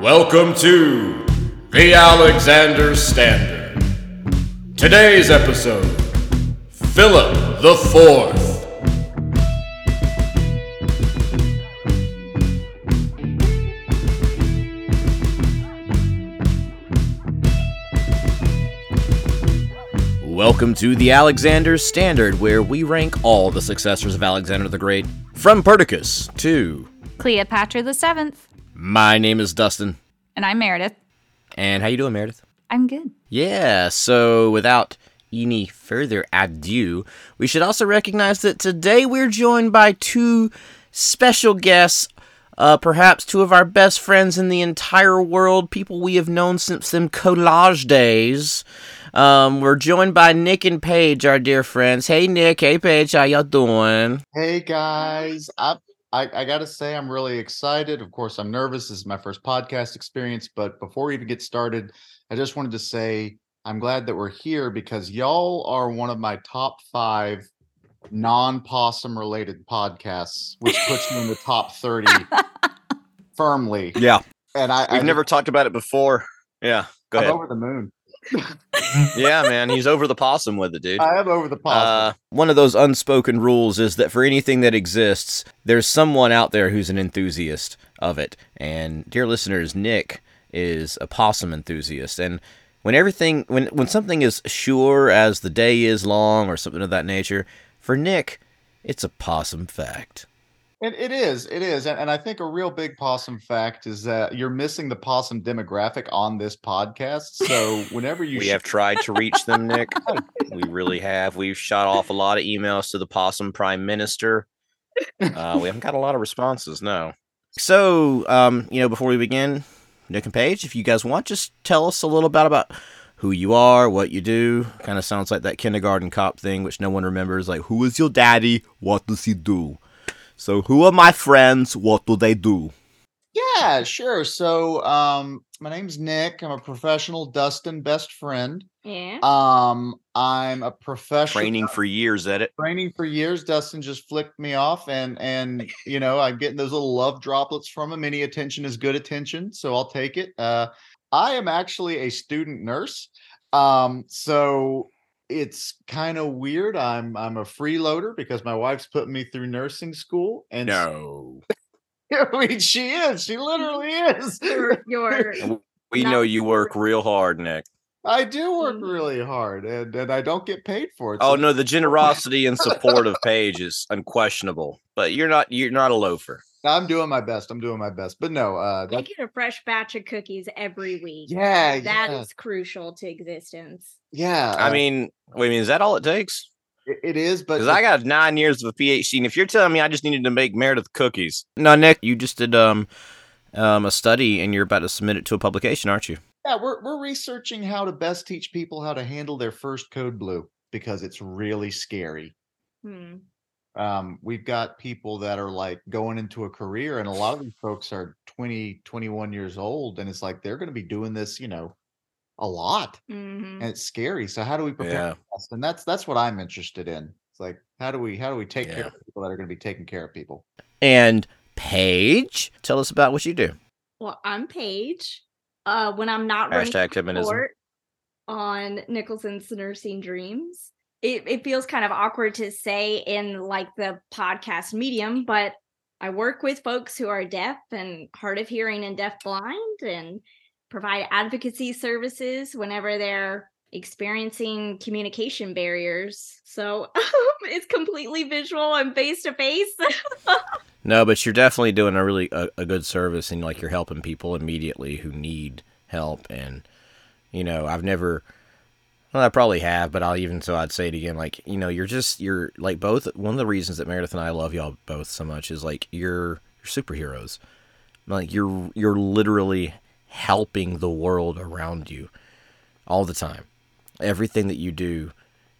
Welcome to the Alexander Standard. Today's episode Philip the Fourth. Welcome to the Alexander Standard, where we rank all the successors of Alexander the Great, from Perdiccas to. Cleopatra the Seventh. My name is Dustin, And I'm Meredith. and how you doing, Meredith? I'm good. Yeah, so without any further ado, we should also recognize that today we're joined by two special guests, uh, perhaps two of our best friends in the entire world, people we have known since them collage days. Um, we're joined by Nick and Paige, our dear friends. Hey, Nick. Hey, Paige. How y'all doing? Hey guys, I, I I gotta say I'm really excited. Of course, I'm nervous. This is my first podcast experience, but before we even get started, I just wanted to say I'm glad that we're here because y'all are one of my top five non-possum related podcasts, which puts me in the top 30 firmly. Yeah. And I, We've I never talked about it before. Yeah. Go I'm ahead. over the moon. Yeah, man. He's over the possum with it, dude. I am over the possum. Uh, one of those unspoken rules is that for anything that exists, there's someone out there who's an enthusiast of it. And dear listeners, Nick is a possum enthusiast. And when everything, when when something is sure as the day is long or something of that nature, for Nick, it's a possum fact. It, it is, it is, and, and I think a real big possum fact is that you're missing the possum demographic on this podcast. So whenever you we sh- have tried to reach them, Nick. we really have. We've shot off a lot of emails to the possum prime minister. Uh, we haven't got a lot of responses, no. So, um, you know, before we begin, Nick and Paige, if you guys want, just tell us a little bit about who you are, what you do. Kind of sounds like that kindergarten cop thing, which no one remembers. Like, who is your daddy? What does he do? So, who are my friends? What do they do? yeah, sure. So um, my name's Nick. I'm a professional Dustin best friend. Yeah. Um, I'm a professional Training for years at it. training for years. Dustin just flicked me off, and and you know I'm getting those little love droplets from him. Any attention is good attention, so I'll take it. Uh, I am actually a student nurse. Um, so it's kind of weird. I'm I'm a freeloader because my wife's putting me through nursing school, and No. I mean she is. She literally is. your, your We know you work real hard, Nick. I do work Mhm. really hard, and and I don't get paid for it. Oh no, the generosity and support of Paige is unquestionable. But you're not you're not a loafer. I'm doing my best. I'm doing my best, but no, uh, I get a fresh batch of cookies every week. yeah, That is yeah, crucial to existence. Yeah. I uh, mean, wait, I mean, is that all it takes? it- it is, but Because I got nine years of a PhD, and if you're telling me I just needed to make Meredith cookies, no, Nick, you just did um um a study, and you're about to submit it to a publication, aren't you? Yeah, we're we're researching how to best teach people how to handle their first code blue because it's really scary. Hmm. Um, we've got people that are like going into a career, and a lot of these folks are 20, 21 years old, and it's like they're going to be doing this, you know, a lot, Mhm. and it's scary. So how do we prepare? Yeah. And that's that's what I'm interested in. It's like how do we how do we take care of people that are going to be taking care of people? And Paige, tell us about what you do. Well, I'm Paige. Uh, when I'm not running Hashtag feminism. report on Nicholson's Nursing Dreams, it, it feels kind of awkward to say in like the podcast medium, but I work with folks who are deaf and hard of hearing and deaf blind and provide advocacy services whenever they're experiencing communication barriers. So it's completely visual and face to face. No, but you're definitely doing a really a, a good service, and like you're helping people immediately who need help. And you know, I've never, well, I probably have, but I'll even so I'd say it again. Like you know, you're just you're like both. One of the reasons that Meredith and I love y'all both so much is like you're you're superheroes. Like you're you're literally helping the world around you all the time. Everything that you do,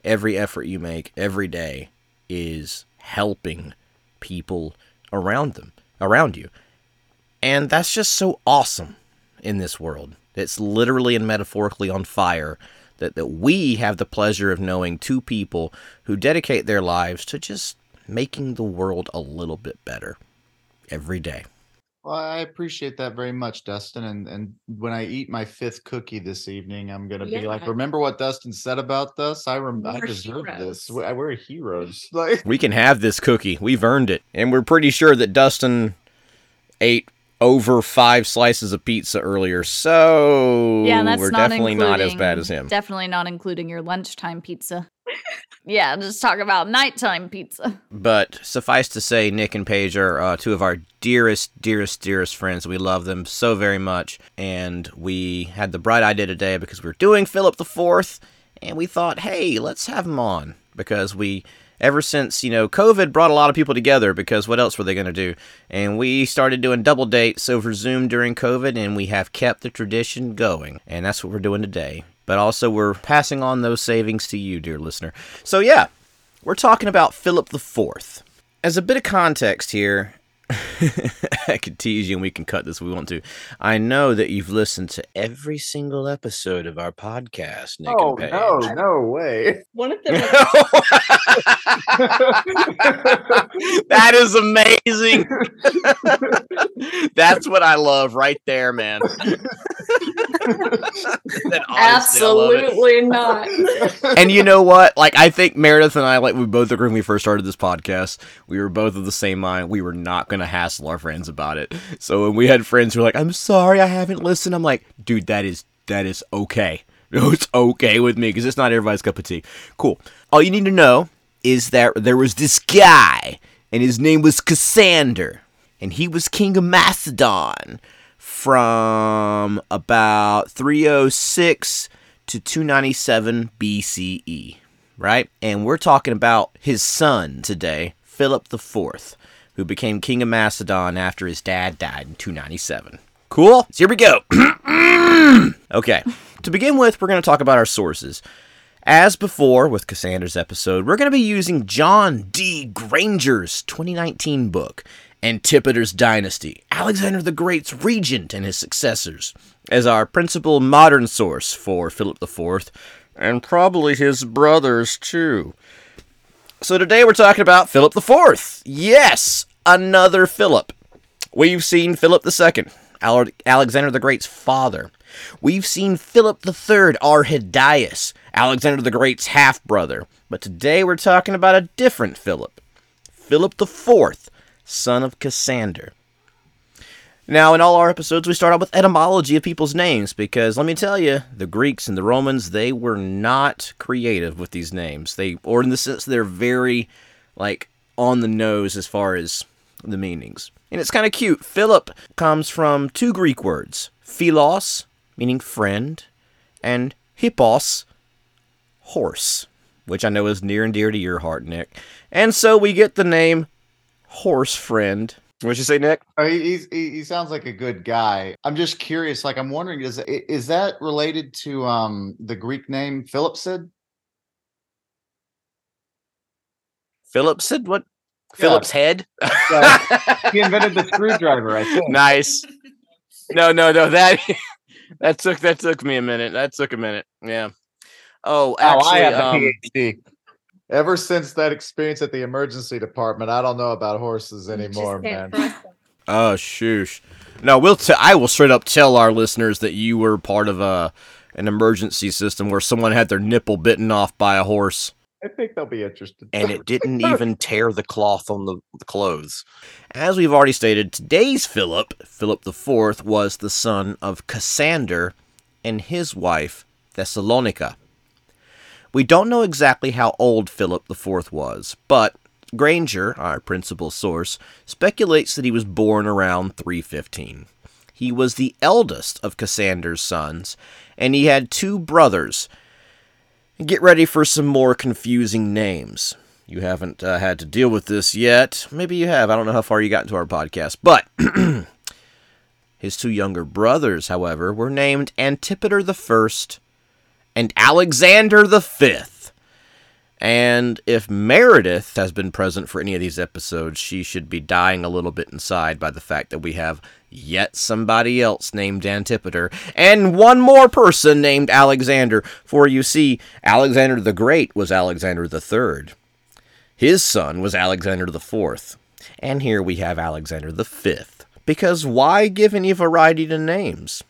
every effort you make every day is helping people around them, around you. And that's just so awesome in this world. It's literally and metaphorically on fire that, that we have the pleasure of knowing two people who dedicate their lives to just making the world a little bit better every day. Well, I appreciate that very much, Dustin. And and when I eat my fifth cookie this evening, I'm gonna be like, remember what Dustin said about this? I rem- I We're deserve this. heroes. We- We're heroes. Like We can have this cookie. We've earned it. And we're pretty sure that Dustin ate over five slices of pizza earlier. So Yeah, that's we're not definitely not as including- bad as him. Definitely not including your lunchtime pizza. Yeah, just talk about nighttime pizza. But suffice to say, Nick and Paige are uh, two of our dearest, dearest, dearest friends. We love them so very much. And we had the bright idea today because we were doing Philip the Fourth, and we thought, hey, let's have him on because we. Ever since, you know, COVID brought a lot of people together because what else were they going to do? And we started doing double dates over Zoom during COVID, and we have kept the tradition going. And that's what we're doing today. But also, we're passing on those savings to you, dear listener. So, yeah, we're talking about Philip the Fourth. As a bit of context here, I could tease you and we can cut this if we want to. I know that you've listened to every single episode of our podcast, Nick oh and Paige. no, no way. One of them that is amazing. That's what I love right there, man. That honesty, I love it. absolutely not. and you know what? Like, I think Meredith and I, like, we both agreed when we first started this podcast, we were both of the same mind. We were not going to hassle our friends about it. So when we had friends who were like, I'm sorry, I haven't listened, I'm like, dude, that is, that is okay. No, it's okay with me because it's not everybody's cup of tea. Cool. All you need to know is that there was this guy, and his name was Cassander, and he was king of Macedon from about 306 to 297 BCE, right? And we're talking about his son today, Philip IV, who became king of Macedon after his dad died in 297. Cool? So here we go. okay. To begin with, we're going to talk about our sources. As before with Cassander's episode, we're going to be using John D. Granger's 2019 book, Antipater's Dynasty, Alexander the Great's regent and his successors, as our principal modern source for Philip IV, and probably his brothers too. So today we're talking about Philip IV. Yes, another Philip. We've seen Philip II, Ale- Alexander the Great's father. We've seen Philip III Arrhidaeus, Alexander the Great's half brother. But today we're talking about a different Philip. Philip IV, son of Cassander. Now, in all our episodes, we start out with etymology of people's names because let me tell you, the Greeks and the Romans, they were not creative with these names. They, or in the sense, they're very, like, on the nose as far as the meanings. And it's kind of cute. Philip comes from two Greek words philos, meaning friend, and hippos, horse, which I know is near and dear to your heart, Nick. And so we get the name horse friend. What'd you say, Nick? Uh, he, he he sounds like a good guy. I'm just curious. Like, I'm wondering, is is that related to um the Greek name Philipsid? Philip said what? Yeah. Philip's head? He invented the screwdriver, I think. nice. No, no, no. That that took that took me a minute. That took a minute. Yeah. Oh, Oh, I actually, have a um, PhD. Ever since that experience at the emergency department, I don't know about horses anymore, man. can't trust. Oh, shoosh. No, we'll. T- I will straight up tell our listeners that you were part of a an emergency system where someone had their nipple bitten off by a horse, I think they'll be interested. and it didn't even tear the cloth on the, the clothes. As we've already stated, today's Philip, Philip IV, was the son of Cassander and his wife Thessalonica. We don't know exactly how old Philip IV was, but Granger, our principal source, speculates that he was born around 315. He was the eldest of Cassander's sons, and he had two brothers. Get ready for some more confusing names. You haven't uh, had to deal with this yet. Maybe you have. I don't know how far you got into our podcast. But his two younger brothers, however, were named Antipater the First and Alexander the Fifth. And if Meredith has been present for any of these episodes, she should be dying a little bit inside by the fact that we have yet somebody else named Antipater and one more person named Alexander. For you see, Alexander the Great was Alexander the Third. His son was Alexander the Fourth. And here we have Alexander the Fifth. Because why give any variety to names?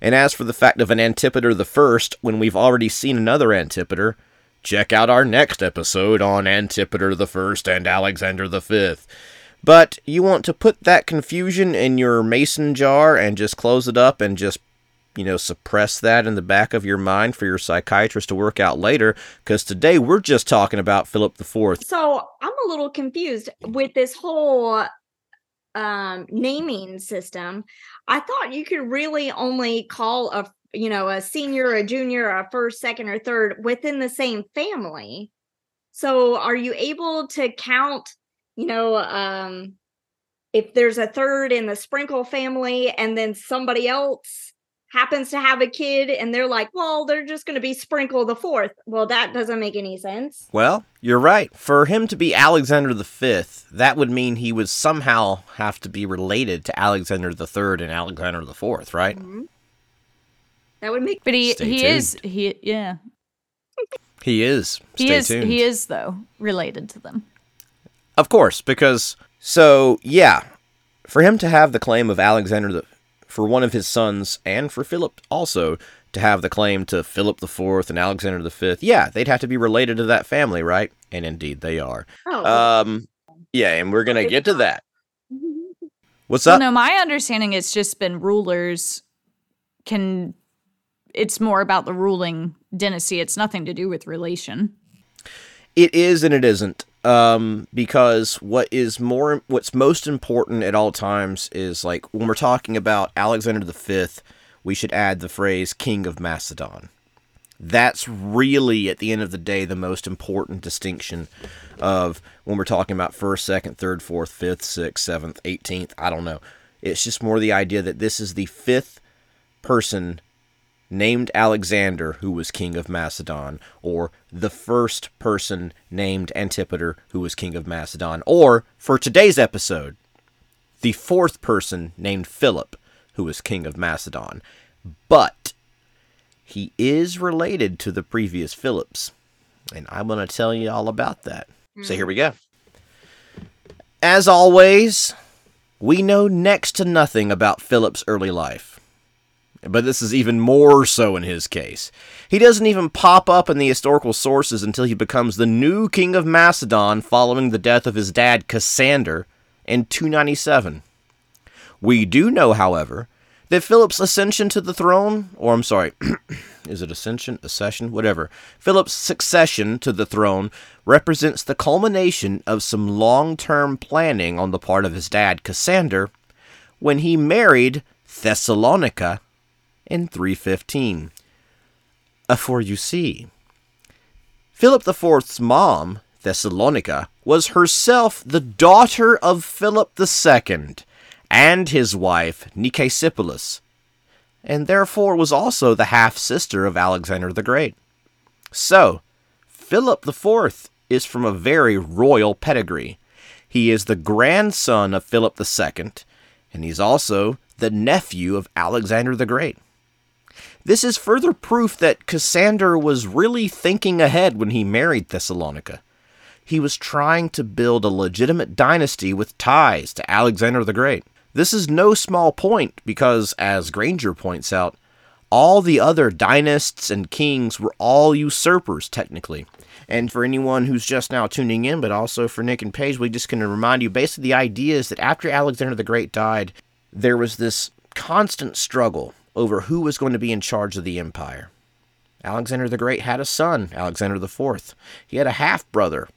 And as for the fact of an Antipater the First, when we've already seen another Antipater, check out our next episode on Antipater the First and Alexander the Fifth. But you want to put that confusion in your mason jar and just close it up and just you know, suppress that in the back of your mind for your psychiatrist to work out later. Because today we're just talking about Philip IV. So I'm a little confused with this whole um, naming system. I thought you could really only call a you know a senior, a junior, a first, second, or third within the same family. So are you able to count? You know, um, if there's a third in the Sprinkle family, and then somebody else happens to have a kid and they're like, well, they're just going to be Sprinkle the fourth. Well, that doesn't make any sense. Well, you're right. For him to be Alexander the Fifth, that would mean he would somehow have to be related to Alexander the Third and Alexander the Fourth, right? Mm-hmm. That would make. But he Stay he tuned. is he yeah He is. he is tuned. he is though related to them. Of course, because so yeah, for him to have the claim of Alexander the for one of his sons and for Philip also to have the claim to Philip the Fourth and Alexander the Fifth, yeah, they'd have to be related to that family, right? And indeed they are. Oh, Um yeah, and we're gonna get to that. What's Well, up? no, my understanding it's just been rulers can it's more about the ruling dynasty. It's nothing to do with relation. It is and it isn't. Um, because what is more, what's most important at all times is like when we're talking about Alexander the Fifth, we should add the phrase "King of Macedon." That's really, at the end of the day, the most important distinction of when we're talking about first, second, third, fourth, fifth, sixth, seventh, eighteenth. I don't know. It's just more the idea that this is the fifth person named Alexander who was king of Macedon, or the first person named Antipater who was king of Macedon, or for today's episode, the fourth person named Philip who was king of Macedon. But he is related to the previous Philips, and I'm going to tell you all about that. So here we go. As always, we know next to nothing about Philip's early life. But this is even more so in his case. He doesn't even pop up in the historical sources until he becomes the new king of Macedon following the death of his dad Cassander in 297. We do know, however, that Philip's ascension to the throne, or I'm sorry, is it ascension, accession, whatever. Philip's succession to the throne represents the culmination of some long-term planning on the part of his dad Cassander when he married Thessalonica in 315. Uh, for you see, Philip IV's mom, Thessalonica, was herself the daughter of Philip II and his wife Nicesipolis, and therefore was also the half sister of Alexander the Great. So, Philip IV is from a very royal pedigree. He is the grandson of Philip II, and he's also the nephew of Alexander the Great. This is further proof that Cassander was really thinking ahead when he married Thessalonica. He was trying to build a legitimate dynasty with ties to Alexander the Great. This is no small point because, as Granger points out, all the other dynasts and kings were all usurpers, technically. And for anyone who's just now tuning in, but also for Nick and Paige, we just going to remind you basically the idea is that after Alexander the Great died, there was this constant struggle over who was going to be in charge of the empire. Alexander the Great had a son, Alexander Fourth. He had a half brother,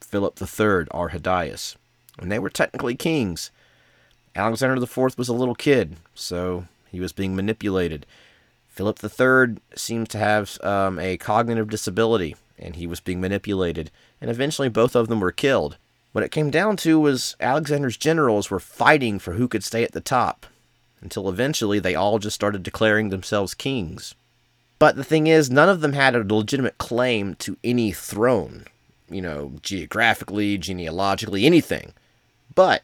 Philip III Arrhidaeus, and they were technically kings. Alexander Fourth was a little kid, so he was being manipulated. Philip III seems to have um, a cognitive disability, and he was being manipulated, and eventually both of them were killed. What it came down to was Alexander's generals were fighting for who could stay at the top, until eventually they all just started declaring themselves kings. But the thing is, none of them had a legitimate claim to any throne, you know, geographically, genealogically, anything. But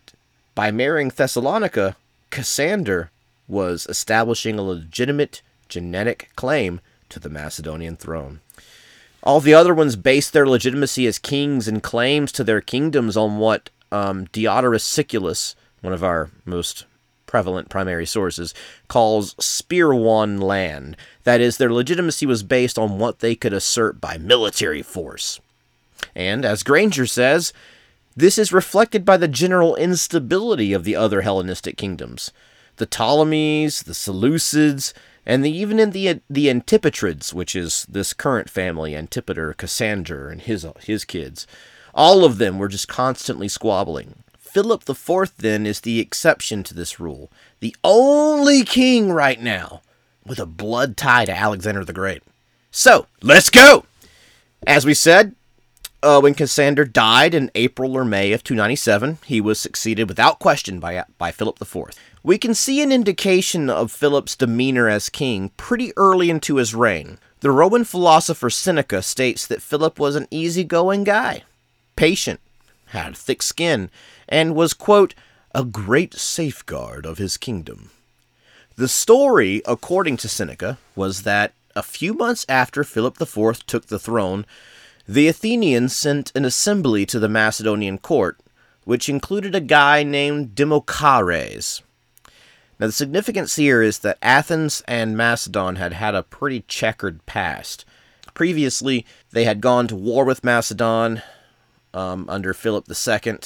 by marrying Thessalonica, Cassander was establishing a legitimate genetic claim to the Macedonian throne. All the other ones based their legitimacy as kings and claims to their kingdoms on what um, Diodorus Siculus one of our most prevalent primary sources, calls spear won land. That is, their legitimacy was based on what they could assert by military force. And, as Granger says, this is reflected by the general instability of the other Hellenistic kingdoms. The Ptolemies, the Seleucids, and the, even in the the Antipatrids, which is this current family, Antipater, Cassander, and his his kids, all of them were just constantly squabbling. Philip IV then is the exception to this rule, the only king right now with a blood tie to Alexander the Great. So let's go. As we said, uh, when Cassander died in April or May of 297, he was succeeded without question by, by Philip IV. We can see an indication of Philip's demeanor as king pretty early into his reign. The Roman philosopher Seneca states that Philip was an easygoing guy, patient, had thick skin, and was, quote, a great safeguard of his kingdom. The story, according to Seneca, was that a few months after Philip IV took the throne, the Athenians sent an assembly to the Macedonian court, which included a guy named Demochares. Now, the significance here is that Athens and Macedon had had a pretty checkered past. Previously, they had gone to war with Macedon um, under Philip II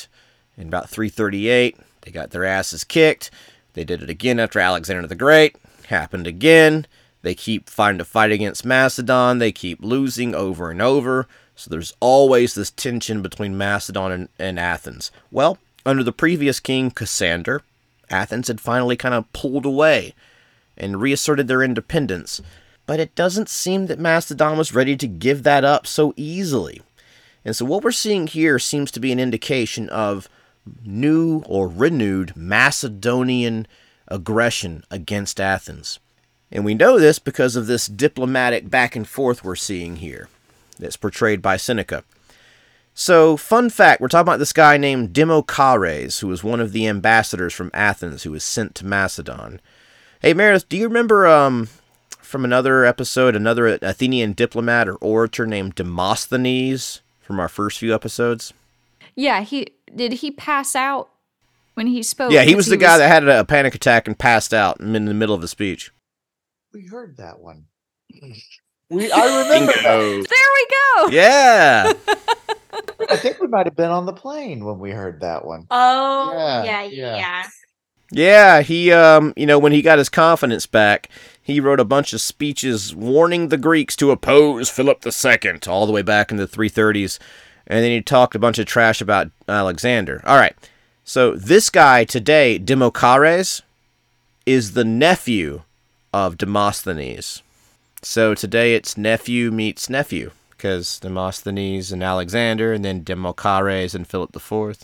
in about 338. They got their asses kicked. They did it again after Alexander the Great. Happened again. They keep fighting to fight against Macedon. They keep losing over and over. So there's always this tension between Macedon and, and Athens. Well, under the previous king, Cassander, Athens had finally kind of pulled away and reasserted their independence, but it doesn't seem that Macedon was ready to give that up so easily. And so what we're seeing here seems to be an indication of new or renewed Macedonian aggression against Athens. And we know this because of this diplomatic back and forth we're seeing here that's portrayed by Seneca. So, fun fact we're talking about this guy named Demochares, who was one of the ambassadors from Athens who was sent to Macedon. Hey, Meredith, do you remember um, from another episode another Athenian diplomat or orator named Demosthenes from our first few episodes? Yeah, he did he pass out when he spoke? Yeah, he was the guy that had a panic attack and passed out in the middle of the speech. We heard that one. We I remember There we go. Yeah. I think we might have been on the plane when we heard that one. Oh, Yeah, yeah, yeah. yeah. Yeah, he um, you know, when he got his confidence back, he wrote a bunch of speeches warning the Greeks to oppose Philip II all the way back in the 330s, and then he talked a bunch of trash about Alexander. All right. So this guy today, Demochares, is the nephew of Demosthenes. So today it's nephew meets nephew because Demosthenes and Alexander, and then Demochares and Philip IV.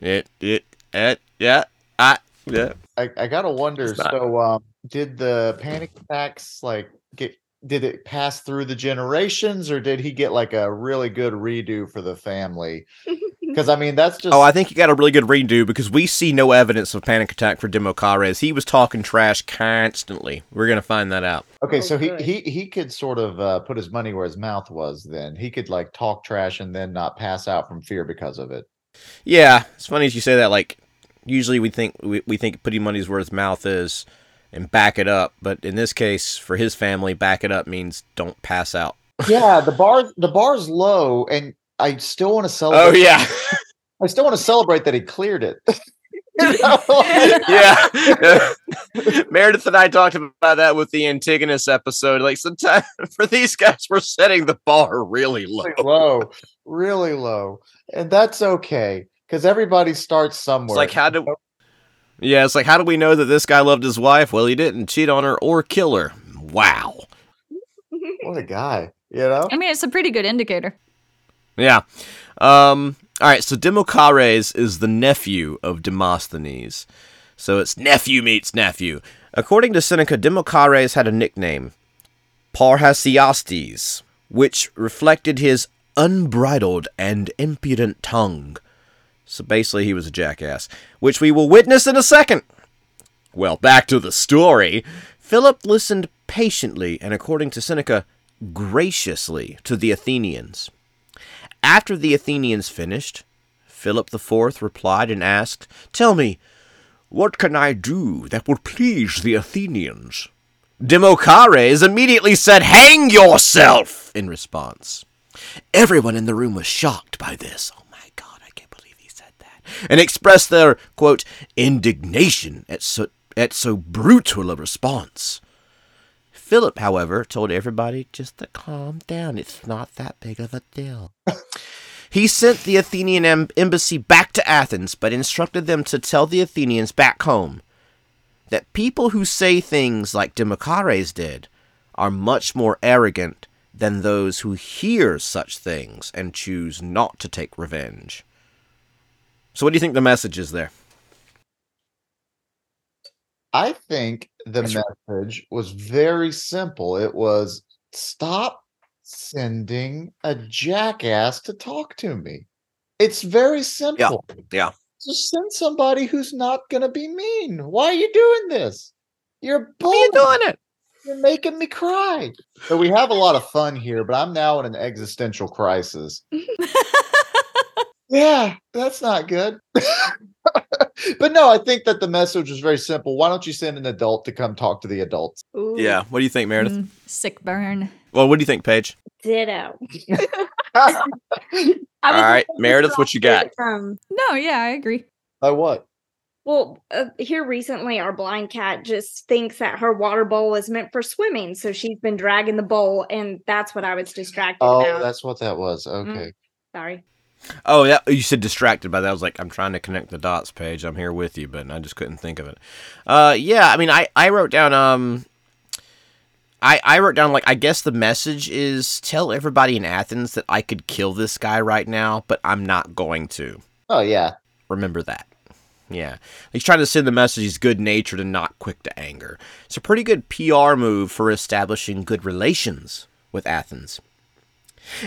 It it it yeah I yeah. I, I gotta wonder. So, um, did the panic attacks like get? Did it pass through the generations, or did he get like a really good redo for the family? Because I mean, that's just Oh, I think he got a really good redo because we see no evidence of panic attack for Demochares. He was talking trash constantly. We're gonna find that out. okay. Oh, so he he he could sort of uh, put his money where his mouth was. Then he could like talk trash and then not pass out from fear because of it. Yeah, it's funny as you say that. Like, usually we think we, we think putting money's where his mouth is and back it up, but in this case, for his family, back it up means don't pass out. Yeah, the bar the bar's low, and I still want to celebrate. Oh yeah, I still want to celebrate that he cleared it. Yeah. Meredith and I talked about that with the Antigonus episode. Like sometimes for these guys, we're setting the bar really low. really low, really low, and that's okay because everybody starts somewhere. It's like how do Yeah, it's like how do we know that this guy loved his wife? Well, he didn't cheat on her or kill her. Wow. what a guy, you know? I mean, it's a pretty good indicator. Yeah. Um all right, so Demochares is the nephew of Demosthenes. So it's nephew meets nephew. According to Seneca, Demochares had a nickname, Parrhesiastes, which reflected his unbridled and impudent tongue. So basically, he was a jackass, which we will witness in a second. Well, back to the story. Philip listened patiently and, according to Seneca, graciously to the Athenians. After the Athenians finished, Philip IV replied and asked, Tell me, What can I do that will please the Athenians? Demochares immediately said, Hang yourself! in response. Everyone in the room was shocked by this. Oh my god, I can't believe he said that. And expressed their, quote, indignation at so, at so brutal a response. Philip, however, told everybody just to calm down. It's not that big of a deal. he sent the Athenian em- embassy back to Athens, but instructed them to tell the Athenians back home that people who say things like Demochares did are much more arrogant than those who hear such things and choose not to take revenge. So, what do you think the message is there? I think the That's right. message was very simple. It was stop sending a jackass to talk to me. It's very simple. yeah. yeah. Just send somebody who's not going to be mean. Why are you doing this? You're Why are you doing it? You're making me cry. So we have a lot of fun here, but I'm now in an existential crisis. yeah, that's not good. but no, I think that the message was very simple. Why don't you send an adult to come talk to the adults? Ooh, Yeah. What do you think, Meredith? Mm, sick burn. Well, what do you think, Paige? Ditto. By I was All right, Meredith, what you got? Um, No, yeah, I agree. By what? well, uh, here recently, our blind cat just thinks that her water bowl is meant for swimming, so she's been dragging the bowl, and that's what I was distracted Oh, about. that's what that was. Okay. Sorry. Oh, yeah. You said distracted by that. I was like, I'm trying to connect the dots, Paige. I'm here with you, but I just couldn't think of it. Uh, yeah. I mean, I I wrote down um. I, I wrote down like I guess the message is tell everybody in Athens that I could kill this guy right now, but I'm not going to. Oh, yeah. Remember that. Yeah. He's trying to send the message he's good natured and not quick to anger. It's a pretty good PR move for establishing good relations with Athens.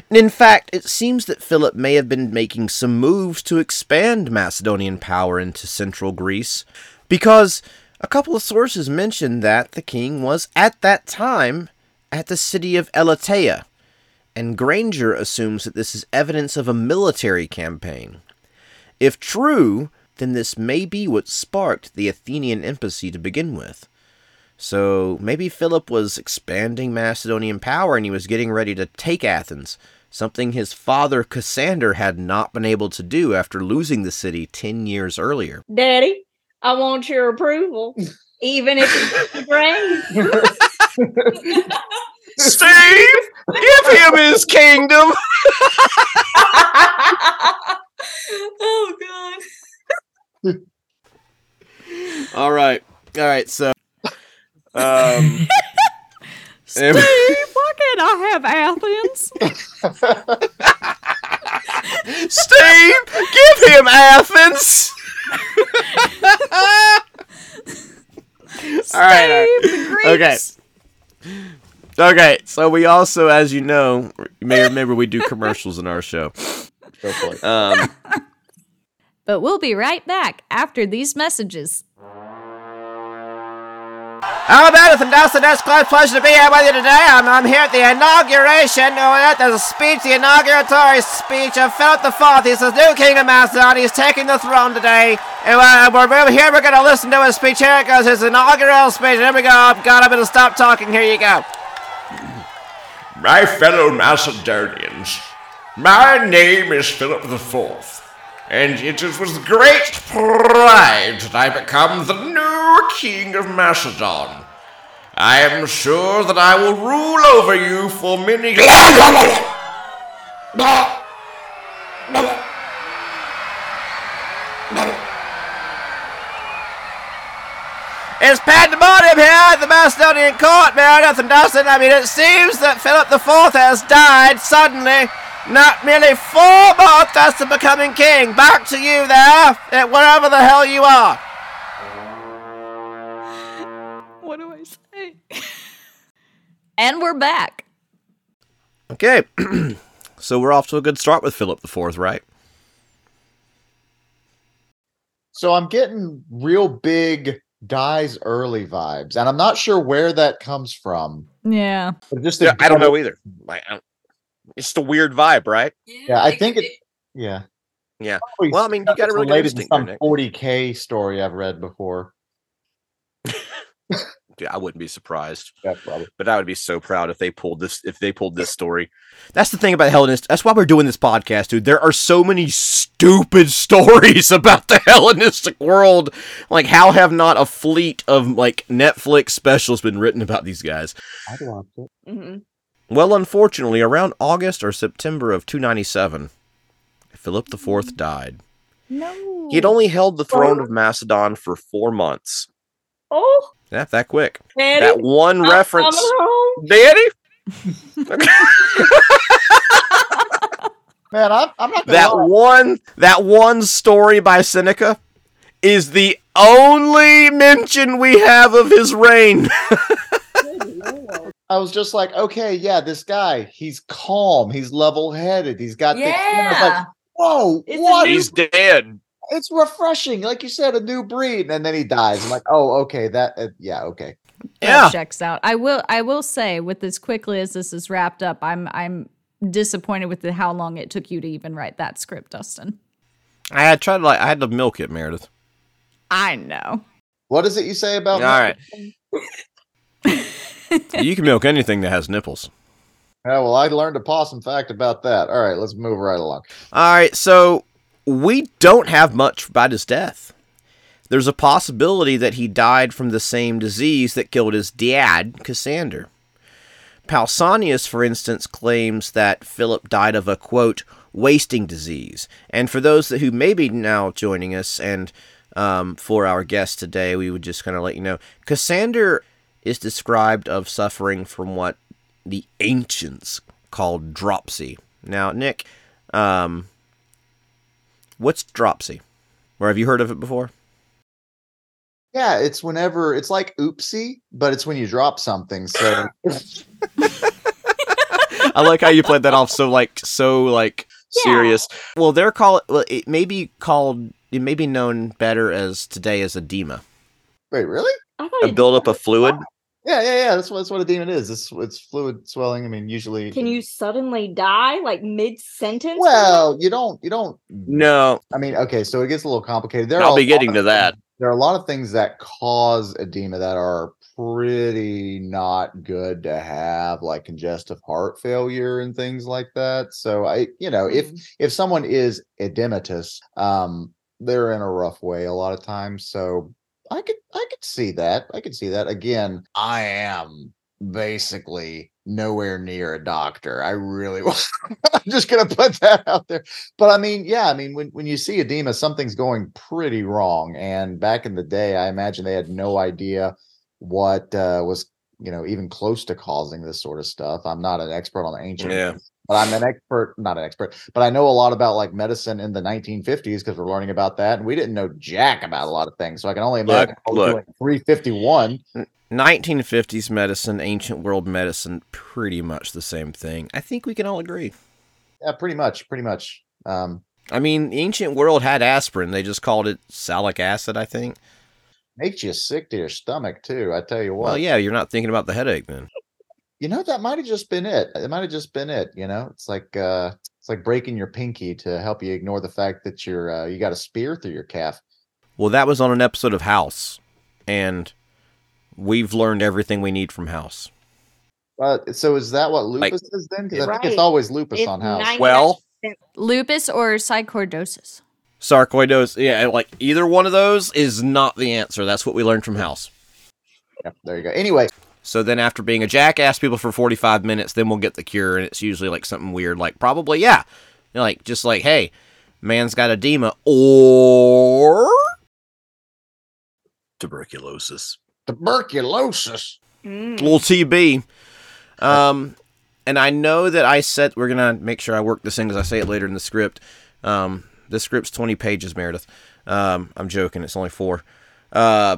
In fact, it seems that Philip may have been making some moves to expand Macedonian power into central Greece, because a couple of sources mention that the king was at that time at the city of Elatea, and Granger assumes that this is evidence of a military campaign. If true, then this may be what sparked the Athenian embassy to begin with. So maybe Philip was expanding Macedonian power and he was getting ready to take Athens, something his father Cassander had not been able to do after losing the city ten years earlier. Daddy, I want your approval, even if it's the grave. Steve, give him his kingdom. oh God. All right, all right. So, um, Steve, why can't I have Athens? Steve, give him Athens. all right. all right. The Okay. Greeks. Okay, so we also, as you know, you may remember we do commercials in our show. Go for it. Um, But we'll be right back after these messages. Hello, Jonathan Dawson. It's a great pleasure to be here with you today. I'm, I'm here at the inauguration. Oh, There's a speech, the inauguratory speech of Philip IV. He's the new king of Macedon. He's taking the throne today. And uh, we're, we're here. We're going to listen to his speech. Here it goes. His inaugural speech. Here we go. God, I'm going to stop talking. Here you go. My fellow Macedonians, my name is Philip IV, and it is with great pride that I become the new king of Macedon. I am sure that I will rule over you for many. Years It's pandemonium here at the Macedonian court, Meredith and Dustin. I mean, it seems that Philip IV has died suddenly, not merely four months after becoming king. Back to you there, at wherever the hell you are. What do I say? and we're back. Okay, so we're off to a good start with Philip the Fourth, right? So I'm getting real big dies early vibes, and I'm not sure where that comes from. Yeah. But just a either. Like, I don't- it's just a weird vibe, right? Yeah, I think it. Yeah, Yeah. Probably Well, I mean, you got a really related to instinct there, some 40k story I've read before. Yeah, I wouldn't be surprised. Yeah, probably. But I would be so proud if they pulled this if they pulled this story. That's the thing about Hellenist. That's why we're doing this podcast, dude. There are so many stupid stories about the Hellenistic world. Like how have not a fleet of like Netflix specials been written about these guys? I'd watch it. hmm Well, unfortunately, around August or September of 297, Philip IV mm. died. No. He'd only held the throne of Macedon for four months. Oh, Yeah, that quick. Daddy, That one I'm reference. coming. Daddy? Man, I'm, I'm not gonna that lie. one that one story by Seneca is the only mention we have of his reign. I was just like, okay, yeah, this guy, he's calm, he's level-headed, he's got thick skin. I like, Yeah. whoa, It's what? new- He's dead. it's refreshing, like you said, a new breed, and then he dies. I'm like, oh, okay, that, uh, yeah, okay. That Yeah. checks out. I will. I will say, with as quickly as this is wrapped up, I'm. I'm disappointed with the, how long it took you to even write that script, Dustin. I had tried to like I had to milk it, Meredith. I know. What is it you say about? All right. You can milk anything that has nipples. Yeah, well, I learned a possum fact about that. All right, let's move right along. All right, so we don't have much about his death. There's a possibility that he died from the same disease that killed his dad, Cassander. Pausanias, for instance, claims that Philip died of a quote wasting disease. And for those who may be now joining us, and um, for our guest today, we would just kind of let you know, Cassander is described of suffering from what the ancients called dropsy. Now, Nick, um, what's dropsy? Or have you heard of it before? Yeah, it's whenever it's like oopsie, but it's when you drop something. So I like how you played that off so like so like Yeah. serious. Well, they're called. well, it may be called it may be known better as today as edema. wait, really? I thought A buildup of fluid. Yeah, yeah, yeah. That's what that's what edema is. It's it's fluid swelling. I mean, usually. Can you suddenly die like mid sentence? Well, you don't. You don't. No, I mean, okay, so it gets a little complicated. There I'll be getting to that. things- There are a lot of things that cause edema that are pretty not good to have, like congestive heart failure and things like that. So I, you know, if Mm. if someone is edematous, um, they're in a rough way a lot of times. So I could I could see that. I could see that. Again, I am basically nowhere near a doctor. I really was. I'm just gonna put that out there. But I mean, yeah, I mean, when, when you see edema, something's going pretty wrong. And back in the day, I imagine they had no idea what uh, was, you know, even close to causing this sort of stuff. I'm not an expert on ancient, Yeah. But I'm an expert, not an expert, but I know a lot about like medicine in the 1950s because we're learning about that, and we didn't know jack about a lot of things. So I can only Look, imagine. what look. 351. 1950s medicine, ancient world medicine, pretty much the same thing. I think we can all agree. Yeah, pretty much, pretty much. Um, I mean, the ancient world had aspirin. They just called it salicylic acid, I think. makes you sick to your stomach too. I tell you what. Well, yeah, you're not thinking about the headache then. You know that might have just been it. It might have just been it you know? It's like uh it's like breaking your pinky to help you ignore the fact that you're uh, you got a spear through your calf. Well, that was on an episode of House, and we've learned everything we need from House. uh, so is that what Like- lupus is then? Because i think it's always lupus It's on house. Well- Lupus or sarcoidosis Sarcoidosis, yeah, like either one of those is not the answer. That's what we learned from House. yeah, there you go. Anyway So then, after being a jackass people for 45 minutes, then we'll get the cure, and it's usually like something weird, like probably, yeah, You know, like just like, hey, man's got edema or tuberculosis, tuberculosis Mm. little TB. Um, and I know that I said we're gonna make sure I work this in because I say it later in the script. Um, the script's 20 pages, Meredith. Um, I'm joking, it's only four. Uh,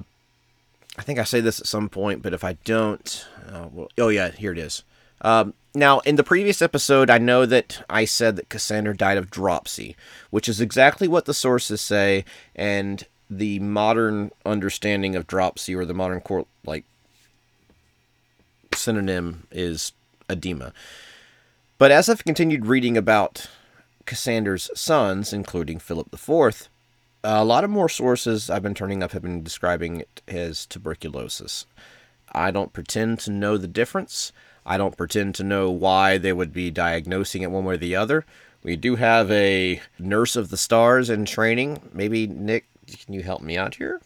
I think I say this at some point, but if I don't, uh, well, oh yeah, here it is. Um, now, in the previous episode, I know that I said that Cassander died of dropsy, which is exactly what the sources say, and the modern understanding of dropsy or the modern court like synonym is edema. But as I've continued reading about Cassander's sons, including Philip IV, a lot of more sources I've been turning up have been describing it as tuberculosis. I don't pretend to know the difference. I don't pretend to know why they would be diagnosing it one way or the other. We do have a nurse of the stars in training. Maybe, Nick, can you help me out here?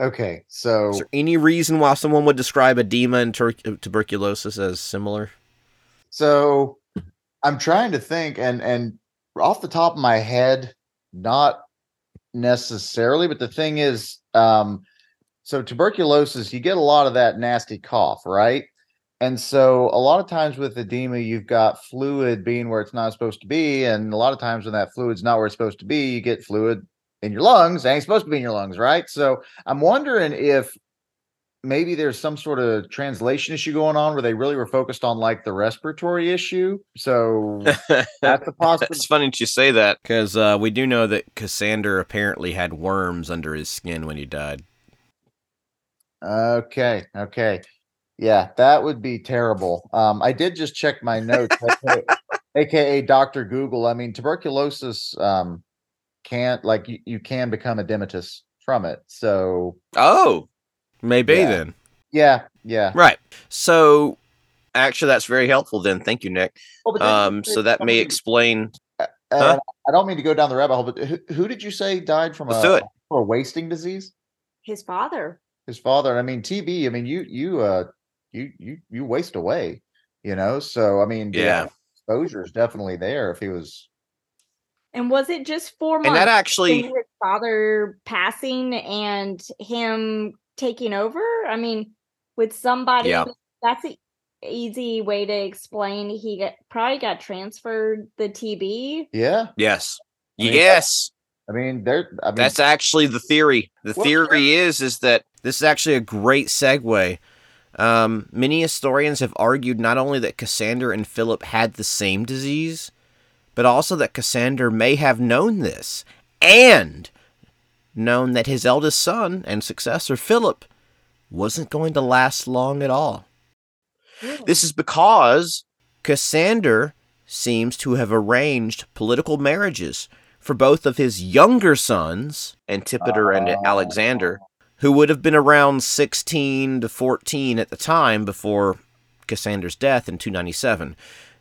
Okay, so Is there any reason why someone would describe edema and tur- uh, tuberculosis as similar? So I'm trying to think, and and off the top of my head, not necessarily, but the thing is, um, so tuberculosis, you get a lot of that nasty cough, right? And so a lot of times with edema, you've got fluid being where it's not supposed to be, and a lot of times when that fluid's not where it's supposed to be, you get fluid in your lungs. It ain't supposed to be in your lungs, right? So I'm wondering if maybe there's some sort of translation issue going on where they really were focused on like the respiratory issue. So that's a possibility. It's funny that you say that because uh, we do know that Cassander apparently had worms under his skin when he died. Okay, okay. Yeah, that would be terrible. Um, I did just check my notes, aka, aka Dr. Google. I mean, tuberculosis um can't like you, you can become edematous from it. So Oh, maybe Yeah. then. yeah, yeah. Right. So, actually, that's very helpful. Then, thank you, Nic. Oh, then Um, so that may explain. uh, huh? I don't mean to go down the rabbit hole, but who, who did you say died from Let's a, do it. for a wasting disease? His father. his father. I mean, TB. I mean, you you uh you you you waste away, you know. So I mean, the Yeah. exposure is definitely there. If he was, And was it just four months? And that actually, his father passing and him taking over? I mean, with somebody Yeah. that's an easy way to explain he got probably got transferred the TB. yeah. yes, I mean, yes. I mean, there. I mean, That's actually the theory. The Well, theory is is that this is actually a great segue. Um, many historians have argued not only that Cassander and Philip had the same disease, but also that Cassander may have known this and known that his eldest son and successor Philip wasn't going to last long at all. This is because Cassander seems to have arranged political marriages for both of his younger sons, Antipater and Alexander, who would have been around 16 to 14 at the time before Cassander's death in 297.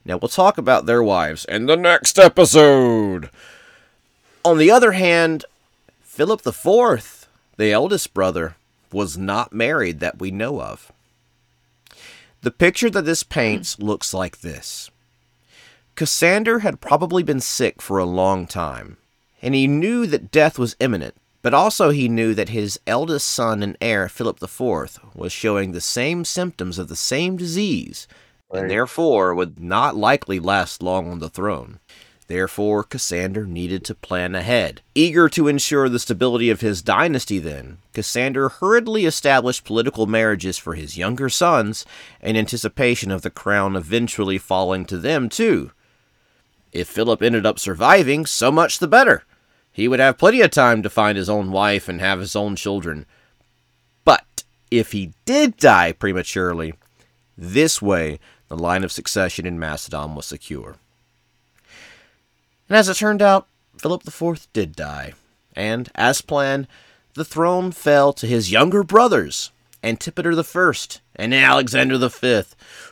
Now, we'll talk about their wives in the next episode. On the other hand, Philip IV, the eldest brother, was not married that we know of. The picture that this paints looks like this Cassander had probably been sick for a long time, and he knew that death was imminent, but also he knew that his eldest son and heir, Philip IV, was showing the same symptoms of the same disease, Right. and therefore would not likely last long on the throne. Therefore, Cassander needed to plan ahead. Eager to ensure the stability of his dynasty, then, Cassander hurriedly established political marriages for his younger sons in anticipation of the crown eventually falling to them, too. If Philip ended up surviving, so much the better. He would have plenty of time to find his own wife and have his own children. But if he did die prematurely, this way the line of succession in Macedon was secure. And as it turned out, Philip IV did die, and, as planned, the throne fell to his younger brothers, Antipater I and Alexander V,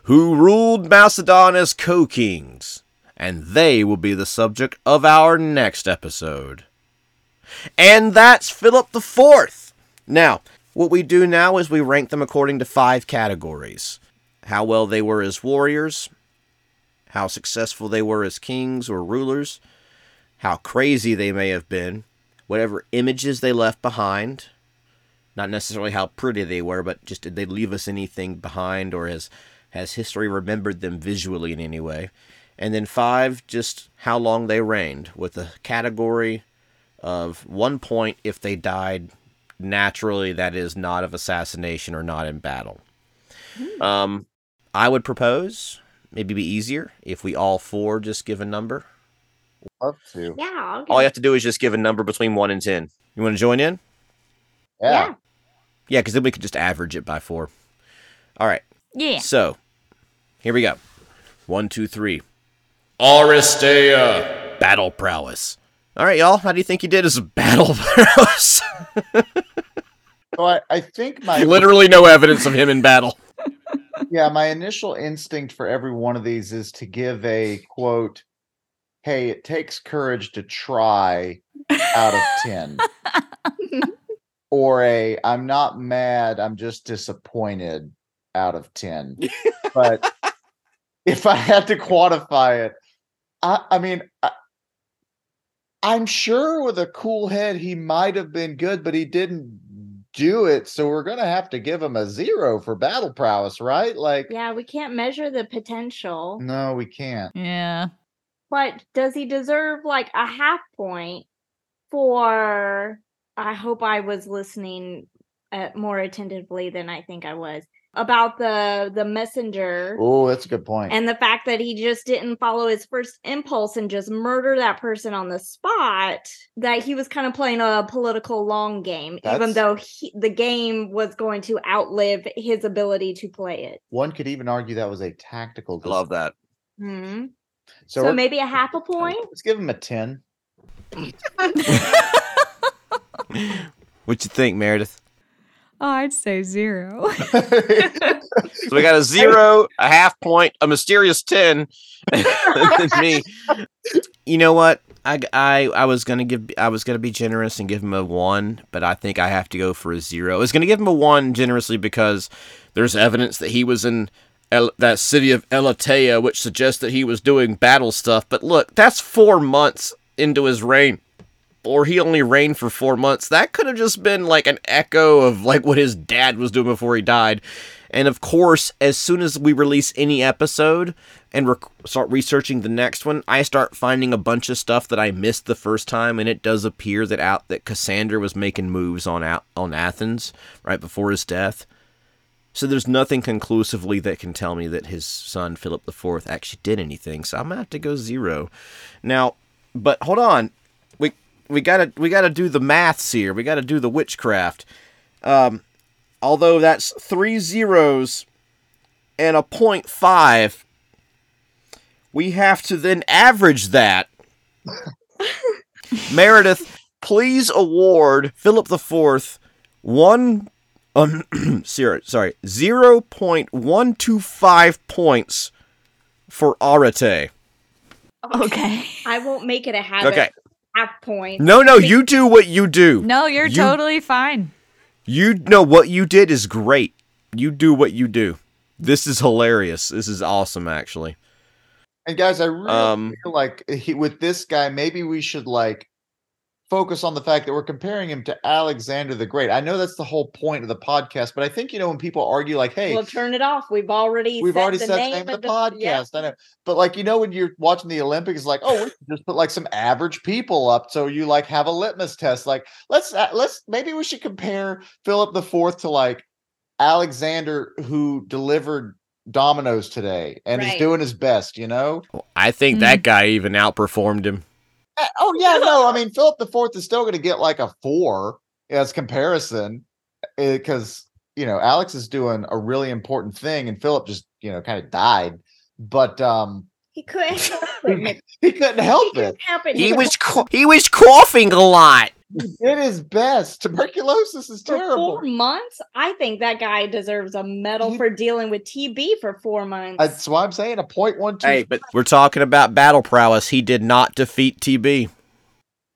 who ruled Macedon as co kings, and they will be the subject of our next episode. And that's Philip IV. Now, what we do now is we rank them according to five categories how well they were as warriors, how successful they were as kings or rulers, how crazy they may have been, whatever images they left behind, not necessarily how pretty they were, but just did they leave us anything behind or has has history remembered them visually in any way? And then five, just how long they reigned, with a category of one point if they died naturally, that is not of assassination or not in battle. Um, I would propose maybe be easier if we all four just give a number. Love to. Yeah. I'll All you have to do is just give a number between one and ten. You want to join in? Yeah. yeah. Yeah, because then we could just average it by four. All right. Yeah. So here we go. One, two, three. Aristeia, battle prowess. All right, y'all. How do you think he did as a battle prowess? So I, I think my Literally no evidence of him in battle. yeah, my initial instinct for every one of these is to give a quote, hey, it takes courage to try out of 10. or a I'm not mad, I'm just disappointed out of 10. But if I had to quantify it, I, I mean, I, I'm sure with a cool head he might have been good, but he didn't do it. So we're gonna have to give him a zero for battle prowess, right? Like, Yeah, we can't measure the potential. no, we can't. Yeah. But does he deserve like a half point for I hope I was listening uh, more attentively than I think I was about the the messenger Oh, that's a good point. and the fact that he just didn't follow his first impulse and just murder that person on the spot that he was kind of playing a political long game even though he, the game was going to outlive his ability to play it One could even argue that was a tactical. I love that. Hmm. So, so, maybe a half a point let's give him a ten. What you think, Meredith? Oh, I'd say zero. So we got a zero, a half point, a mysterious ten, me. You know what? I, I, I was gonna give I was gonna be generous and give him a one, but I think I have to go for a zero. I was gonna give him a one generously because there's evidence that he was in El, that city of Elatea, which suggests that he was doing battle stuff. But look, that's four months into his reign, or he only reigned for four months. That could have just been like an echo of like what his dad was doing before he died. And of course, as soon as we release any episode and rec- start researching the next one, I start finding a bunch of stuff that I missed the first time, and it does appear that out that Cassander was making moves on out on Athens right before his death. So there's nothing conclusively that can tell me that his son Philip IV actually did anything. So I'm gonna have to go zero. Now, but hold on, we we gotta we gotta do the maths here. We gotta do the witchcraft. Um, although that's three zeros and a point five, we have to then average that. Meredith, please award Philip IV one um, zero, sorry, zero point one two five points for Arate. okay. I won't make it a habit. Okay. half point. No, no, you do what you do. No, you're You- totally fine. You know what you did is great. You do what you do. This is hilarious. This is awesome, actually. And guys, I really Um, feel like he, with this guy, maybe we should like focus on the fact that we're comparing him to Alexander the Great. I know that's the whole point of the podcast, but I think you know when people argue like, "Hey, We'll turn it off. We've already we've set already the said the name, name of the yeah. podcast." I know, but like you know when you're watching the Olympics, like, "Oh, we just put like some average people up." So you like have a litmus test. Like let's uh, let's maybe we should compare Philip the Fourth to like Alexander who delivered dominoes today and is doing his best. You know. I think that guy even outperformed him. Uh, Oh yeah, no. I mean, Philip the Fourth is still going to get like a four as comparison because you know Alex is doing a really important thing, and Philip just you know kind of died, but um He couldn't help he, it. he couldn't help He it. couldn't help it. He He was co- he was coughing a lot. He did his best. Tuberculosis is for terrible. four months. I think that guy deserves a medal He- for dealing with TB for four months. That's why I'm saying a point one two. Hey, but we're talking about battle prowess. He did not defeat TB.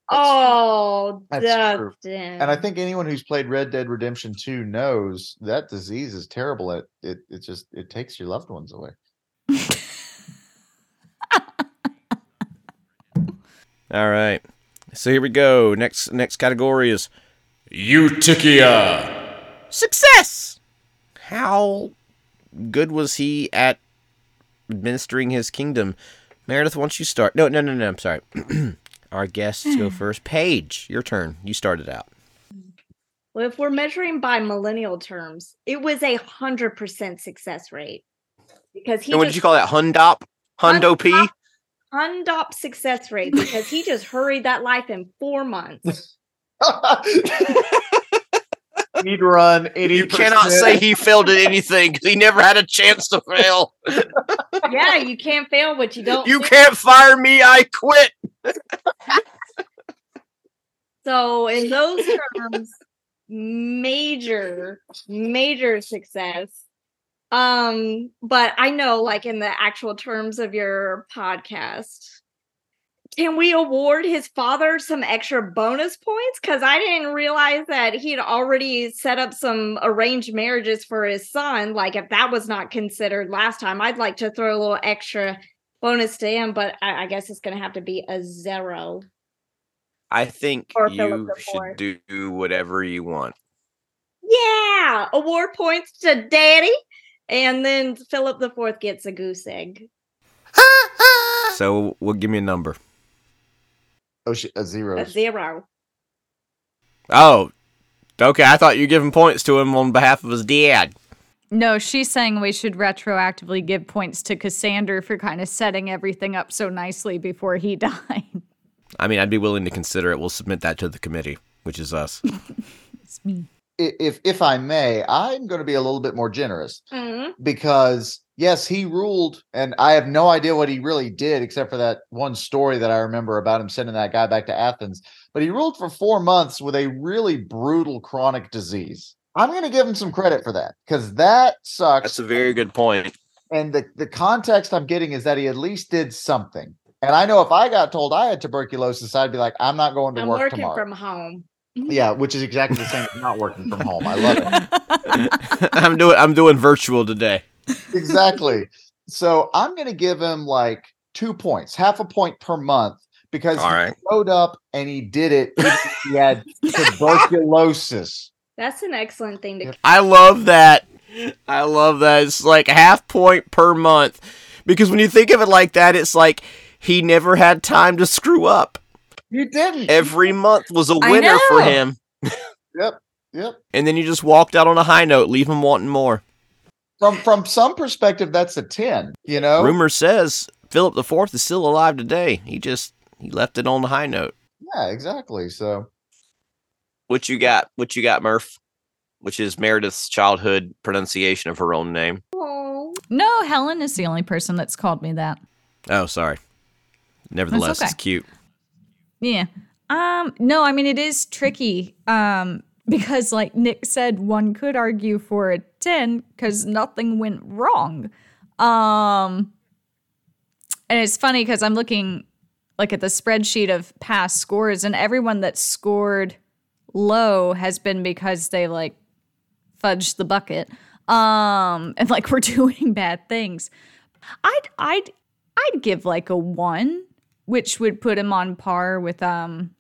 oh, That's true. Dustin. and I think anyone who's played Red Dead Redemption 2 knows that disease is terrible. It it it just it takes your loved ones away. All right. So here we go. Next next category is Eutychia. success. How good was he at administering his kingdom? Meredith, why don't you start? No, no, no, no. I'm sorry. Our guests go hmm. first. Paige, your turn. You started out. well, if we're measuring by millennial terms, it was a hundred percent success rate because he and what just did you call that? Hundop? Hundo P? Hundop- Hundop success rate because he just hurried that life in four months. He'd run 80%. You cannot say he failed at anything because he never had a chance to fail. yeah, you can't fail what you don't. You do. can't fire me. I quit. So in those terms, major, major success. Um, but I know, like in the actual terms of your podcast, can we award his father some extra bonus points? Because I didn't realize that he'd already set up some arranged marriages for his son. Like, if that was not considered last time, I'd like to throw a little extra bonus to him, but I, I guess it's going to have to be a zero. I think Or you should do whatever you want. Yeah, award points to Daddy, and then Philip the Fourth gets a goose egg. So, well, give me a number. Oh, shit, a zero. A zero. Oh, okay. I thought you were giving points to him on behalf of his dad. No, she's saying we should retroactively give points to Cassander for kind of setting everything up so nicely before he died. I mean, I'd be willing to consider it. We'll submit that to the committee, which is us. It's me. I- If if I may, I'm going to be a little bit more generous Mhm. because yes, he ruled, and I have no idea what he really did except for that one story that I remember about him sending that guy back to Athens. But he ruled for four months with a really brutal chronic disease. I'm going to give him some credit for that because that sucks. That's a very good point. and the the context I'm getting is that he at least did something. And I know if I got told I had tuberculosis, I'd be like, I'm not going to I'm work working tomorrow. from home. Mm-hmm. yeah, which is exactly the same as not working from home. I love it. I'm doing I'm doing virtual today. exactly. So I'm going to give him like two points, half a point per month, because All he right. showed up and he did it. he had tuberculosis. That's an excellent thing to. I love that. I love that. It's like a half point per month. Because when you think of it like that, it's like he never had time to screw up. You didn't. Every month was a winner for him. Yep. Yep. And then you just walked out on a high note, leave him wanting more. From from some perspective, that's a 10, you know? Rumor says Philip the Fourth is still alive today. He just he left it on the high note. Yeah, exactly. So What you got? What you got, Murph? Which is Meredith's childhood pronunciation of her own name. No, Helen is the only person that's called me that. Oh, sorry. Nevertheless, okay. it's cute. Yeah. Um no, I mean it is tricky um because like Nic said one could argue for a 10 cuz nothing went wrong. Um and it's funny cuz I'm looking like at the spreadsheet of past scores and everyone that scored low has been because they like fudged the bucket. Um and like we're doing bad things. I'd I'd I'd give like a 1 which would put him on par with um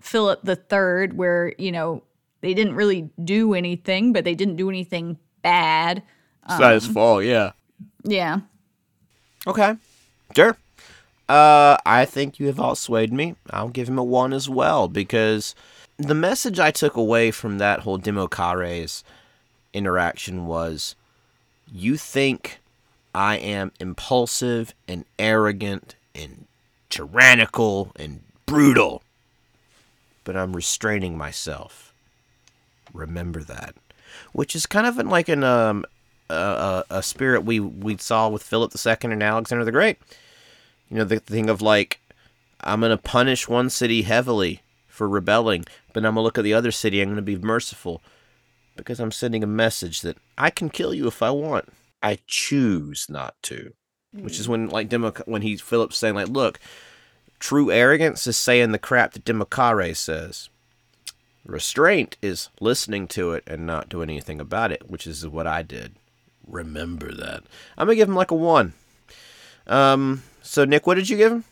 Philip the Third, where you know they didn't really do anything, but they didn't do anything bad. It's not his fault, yeah. Yeah, Okay. Sure. Uh, I think you have outswayed me. I'll give him a one as well because the message I took away from that whole Demochares interaction was you think I am impulsive and arrogant and tyrannical and brutal, but I'm restraining myself. Remember that. Which is kind of like an um a, a, spirit we we saw with Philip II and Alexander the Great. You know, the thing of like, I'm gonna punish one city heavily for rebelling, but I'm gonna look at the other city. I'm gonna be merciful because I'm sending a message that I can kill you if I want. I choose not to. Which is when like Demo when he Philip's saying like, look, true arrogance is saying the crap that Demochares says. Restraint is listening to it and not doing anything about it, which is what I did. Remember that. I'm gonna give him like a one. Um. So Nic, what did you give him?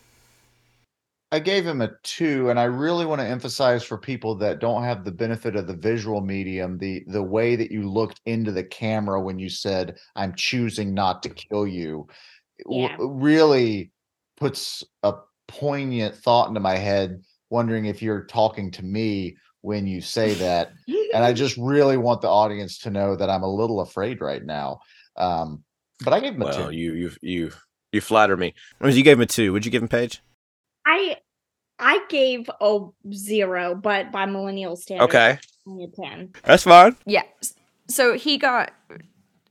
I gave him a two, and I really want to emphasize for people that don't have the benefit of the visual medium, the the way that you looked into the camera when you said, "I'm choosing not to kill you," w- really puts a poignant thought into my head, wondering if you're talking to me when you say that. and I just really want the audience to know that I'm a little afraid right now. Um, but I gave him a Well, two. you you you you flatter me. Or You gave him a two. Would you give him Paige? I I gave a zero, but by millennial standards, Okay, only a ten. that's fine. yeah. So he got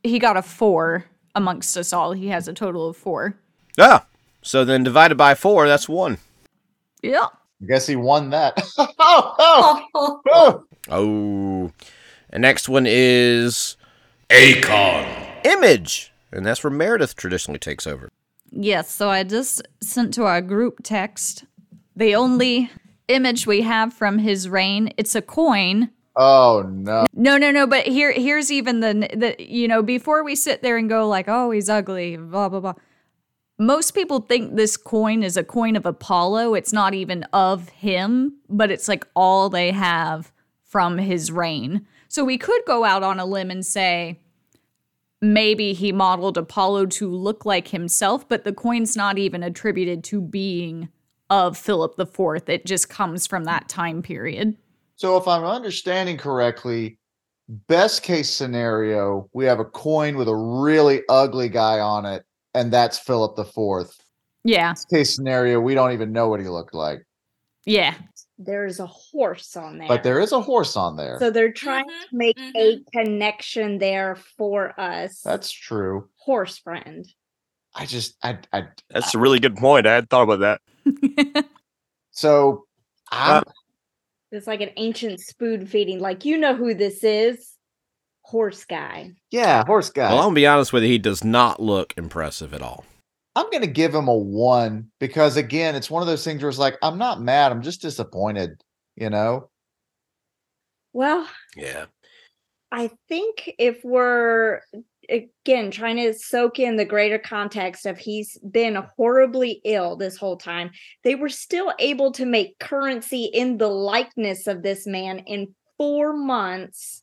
he got a four amongst us all. He has a total of four. Yeah. So then divided by four, that's one. Yeah. I guess he won that. oh, oh, oh. Oh. And next one is Eikon. Image. And that's where Meredith traditionally takes over. Yes, so I just sent to our group text the only image we have from his reign. It's a coin. Oh, no. No, no, no. But here, here's even the the you know before we sit there and go like, oh, he's ugly, blah blah blah. Most people think this coin is a coin of Apollo. It's not even of him, but it's like all they have from his reign. So we could go out on a limb and say maybe he modeled Apollo to look like himself, but the coin's not even attributed to being of Philip IV. It just comes from that time period. So, if I'm understanding correctly, best case scenario, we have a coin with a really ugly guy on it, and that's Philip the Fourth. Yeah, Best case scenario, we don't even know what he looked like, yeah. There's a horse on there. but there is a horse on there. So they're trying Mm-hmm, to make a connection there for us. That's true. horse friend. I just, I, I, That's a really good point. I hadn't thought about that. so I'm, It's like an ancient spoon feeding. Like you know who this is, horse guy. yeah, horse guy. Well, I'm gonna be honest with you, he does not look impressive at all. I'm going to give him a one because again, it's one of those things where it's like, I'm not mad. I'm just disappointed, you know? Well, Yeah. I think if we're again trying to soak in the greater context of he's been horribly ill this whole time, they were still able to make currency in the likeness of this man in four months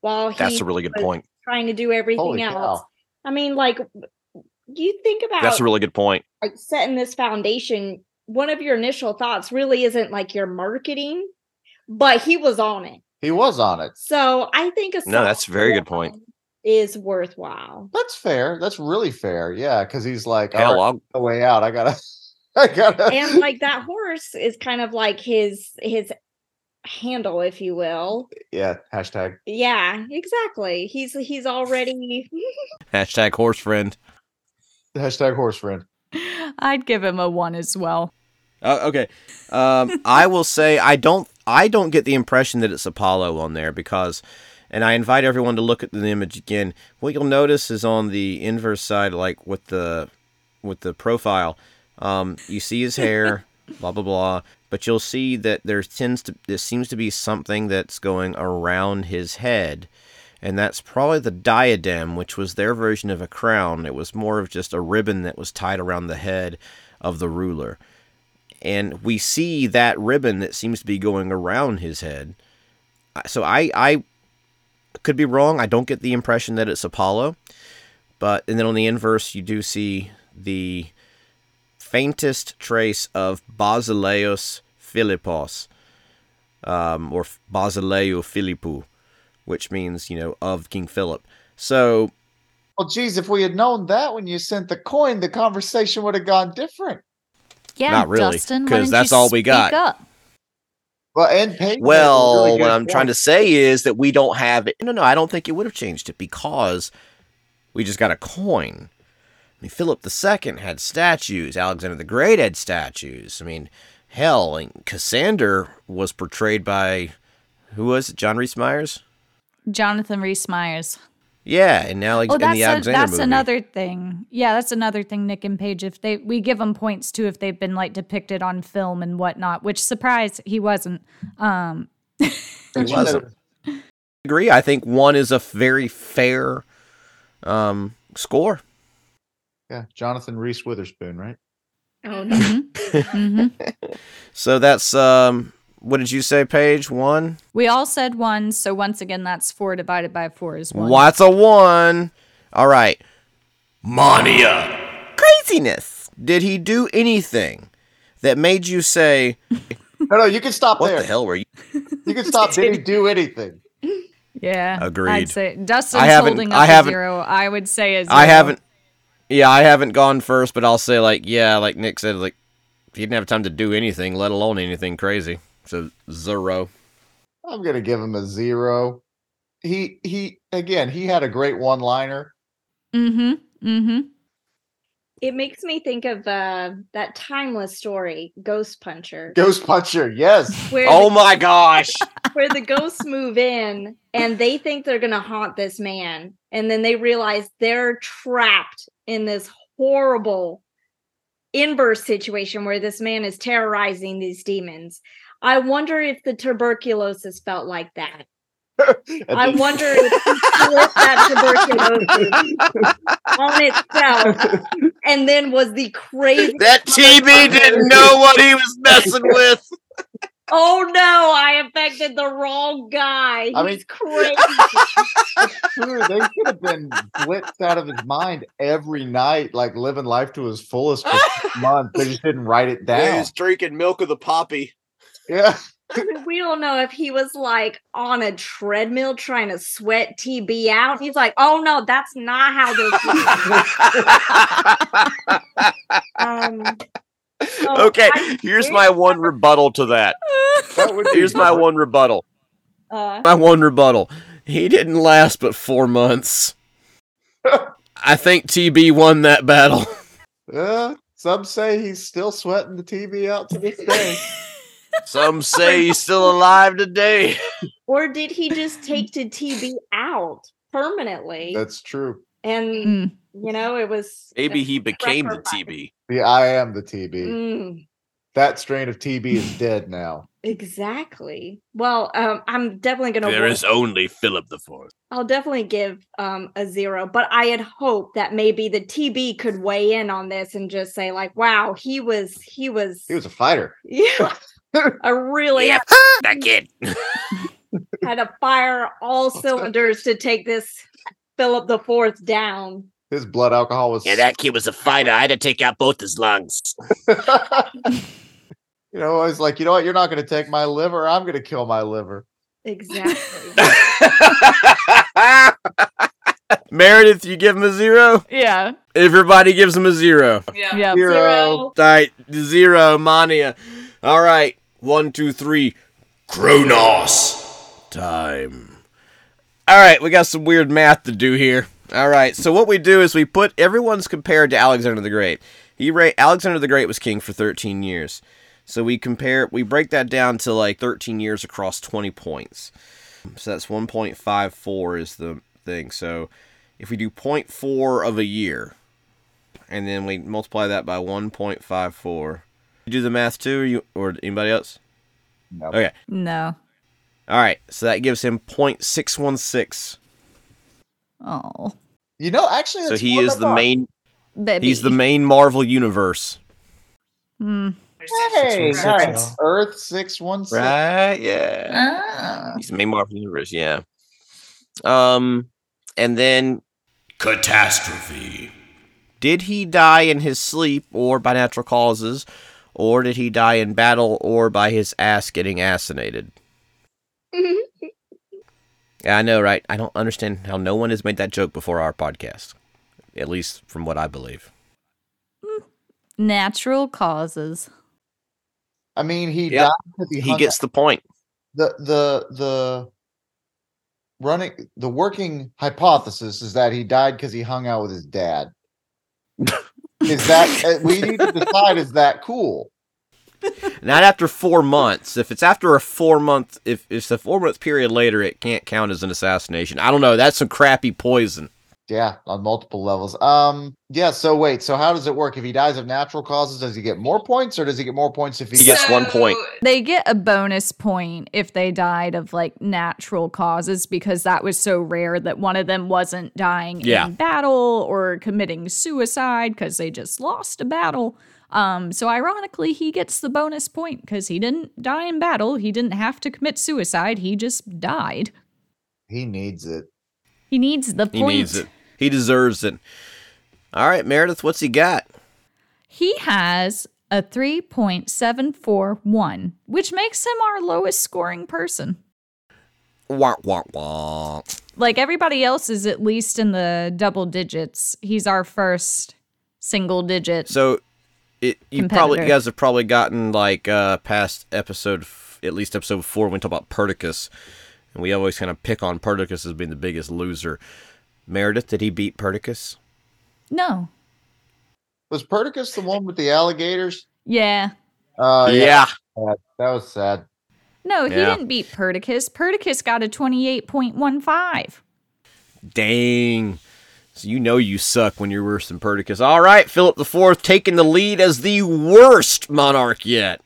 while he That's a really good point. trying to do everything Holy else. cow. I mean, like you think about That's a really good point. like setting this foundation, one of your initial thoughts really isn't like your marketing, but he was on it. He was on it. So I think a No, that's a very good point. One Is worthwhile. That's fair. That's really fair. Yeah. Cause he's like, Hell, all right, I'll, the way out. I gotta, I gotta. and like that horse is kind of like his his handle, if you will. yeah. Hashtag. Yeah, exactly. He's he's already Hashtag horse friend. Hashtag horse friend. I'd give him a one as well. Uh, okay. Um, I will say I don't I don't get the impression that it's Apollo on there because and I invite everyone to look at the image again. What you'll notice is on the inverse side, like with the with the profile, um, you see his hair, blah blah blah. But you'll see that there tends to there seems to be something that's going around his head, and that's probably the diadem, which was their version of a crown. It was more of just a ribbon that was tied around the head of the ruler and we see that ribbon that seems to be going around his head. So I I could be wrong. I don't get the impression that it's Apollo, but and then on the inverse you do see the faintest trace of Basileus Philippos, um, or Basileu Philippou, which means you know of King Philip. So Well, geez, if we had known that when you sent the coin, the conversation would have gone different. Yeah, Not really, Dustin, why 'cause didn't that's you all we got. up? Well, and Peyton. Well, what I'm trying to say is that we don't have it. No, no, I don't think it would have changed it because we just got a coin. I mean, Philip II had statues. Alexander the Great had statues. I mean, hell, and Cassander was portrayed by who was it? John Rhys Meyers. Jonathan Rhys Meyers. Yeah, and now like Oh, in that's the a, Alexander that's movie. another thing. Yeah, that's another thing. Nic and Paige, if they we give them points too if they've been like depicted on film and whatnot. Which surprise he wasn't. Um, It wasn't. agree. I think one is a very fair um, score. Yeah, Jonathan Reese Witherspoon, right? oh no. mhm. So that's um, what did you say, Paige? One. We all said one, so once again, that's four divided by four is one. What's a one? All right. Mania. Craziness. Did he do anything that made you say, No, no, you can stop "What there. the hell were you?" You can stop. Did he do anything? Yeah, Agreed. I'd say Dustin's I haven't- holding up I a haven't- zero. I would say a zero. I haven't. Yeah, I haven't gone first, but I'll say like, yeah, like Nic said, like he didn't have time to do anything, let alone anything crazy. So zero. I'm gonna give him a zero. He he again. He had a great one-liner. Mm-hmm. Mm-hmm. It makes me think of uh, that timeless story, Ghost Puncher, Ghost Puncher, yes. where Oh the, my gosh. where the ghosts move in and they think they're gonna haunt this man, and then they realize they're trapped in this horrible inverse situation where this man is terrorizing these demons. I wonder if the tuberculosis felt like that. I wonder if he that tuberculosis on itself and then was the crazy. That TB didn't know what he was messing with. Oh no, I affected the wrong guy. He's I mean- crazy. True, they could have been blitzed out of his mind every night, like living life to his fullest for six months. They just didn't write it He down. was drinking milk of the poppy. Yeah. we don't know if he was like on a treadmill trying to sweat TB out. He's like, oh no, that's not how this works. um, so okay, I here's my one rebuttal to that. That Here's my one rebuttal. Uh, My one rebuttal. He didn't last but four months. I think TB won that battle. Uh, some say he's still sweating the TB out to this day. Some say he's still alive today. or did he just take to TB out permanently? That's true. and Mm. you know, it was Maybe he became the. TB. Yeah, I am the TB. Mm, That strain of TB is dead now. exactly. Well, um, I'm definitely gonna. There work- is only Philip the Fourth. I'll definitely give um a zero, but I had hoped that maybe the TB could weigh in on this and just say like, "Wow, he was he was He was a fighter. yeah, I really Yeah, that kid. had to fire all cylinders to take this Philip the Fourth down." His blood alcohol was. Yeah, that kid was a fighter. I had to take out both his lungs. you know, I was like, you know what? You're not going to take my liver. I'm going to kill my liver. Exactly. Meredith, you give him a zero? Yeah. Everybody gives him a zero. Yeah. Hero. Zero. All right, zero, Mania. All right, one, two, three. Chronos. Time. All right, we got some weird math to do here. All right, so what we do is we put everyone's compared to Alexander the Great. He ra- Alexander the Great was king for 13 years. So we compare we break that down to like 13 years across 20 points. So that's 1.54 is the thing. So if we do 0.4 of a year and then we multiply that by 1.54. You do the math too or you or anybody else? No. Okay. No. All right, so that gives him 0.616. Oh, You know, actually, So he is the thought. main. baby. He's the main Marvel universe. Hmm. Hey, 616, nice. Earth six one six. Right? Yeah. Ah. He's the main Marvel universe. Yeah. Um, and then Catastrophe. Did he die in his sleep or by natural causes, or did he die in battle or by his ass getting assassinated? Yeah, I know, right? I don't understand how no one has made that joke before our podcast. At least from what I believe. Mm, natural causes. I mean, he Yep. died he, he hung gets the point. the the the running the working hypothesis is that he died because he hung out with his dad. is that uh, we need to decide? Is that cool? Not after four months. If it's after a four month, if it's a four month period later, it can't count as an assassination. I don't know. That's some crappy poison. Yeah, on multiple levels. Um, yeah. So wait. So how does it work? If he dies of natural causes, does he get more points, or does he get more points if he, He gets one point. They get a bonus point if they died of like natural causes because that was so rare that one of them wasn't dying Yeah. in battle or committing suicide because they just lost a battle. Um, so ironically, he gets the bonus point because he didn't die in battle. He didn't have to commit suicide. He just died. he needs it? He needs the He point. needs it. He deserves it. All right, Meredith, what's he got? He has a 3.741, which makes him our lowest scoring person. Wah, wah, wah. Like everybody else is at least in the double digits. He's our first single digit. So, it you probably you guys have probably gotten like uh past episode, f- at least episode four, when we talk about Perdiccas, and we always kind of pick on Perdiccas as being the biggest loser. Meredith, did he beat Perdiccas? no. Was Perdiccas the one with the alligators? Yeah. Oh yeah. That was sad. No, he Yeah. didn't beat Perdiccas. Perdiccas got a 28.15. Dang. So you know you suck when you're worse than Perdiccas. All right, Philip the Fourth taking the lead as the worst monarch yet.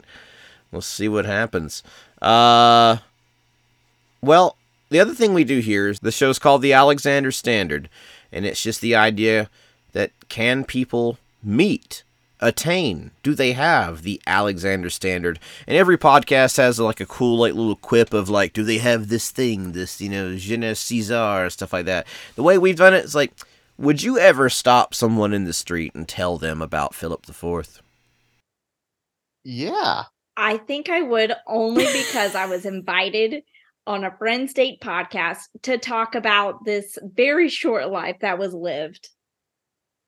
Let's see what happens. Uh, well, the other thing we do here is the show's called the Alexander Standard, and it's just the idea that can people meet, attain, do they have the Alexander Standard? And every podcast has like a cool like little quip of like, do they have this thing, this you know, je ne Caesar stuff like that. The way we've done it is like, would you ever stop someone in the street and tell them about Philip the Fourth? Yeah. I think I would only because I was invited on a friend's date podcast to talk about this very short life that was lived.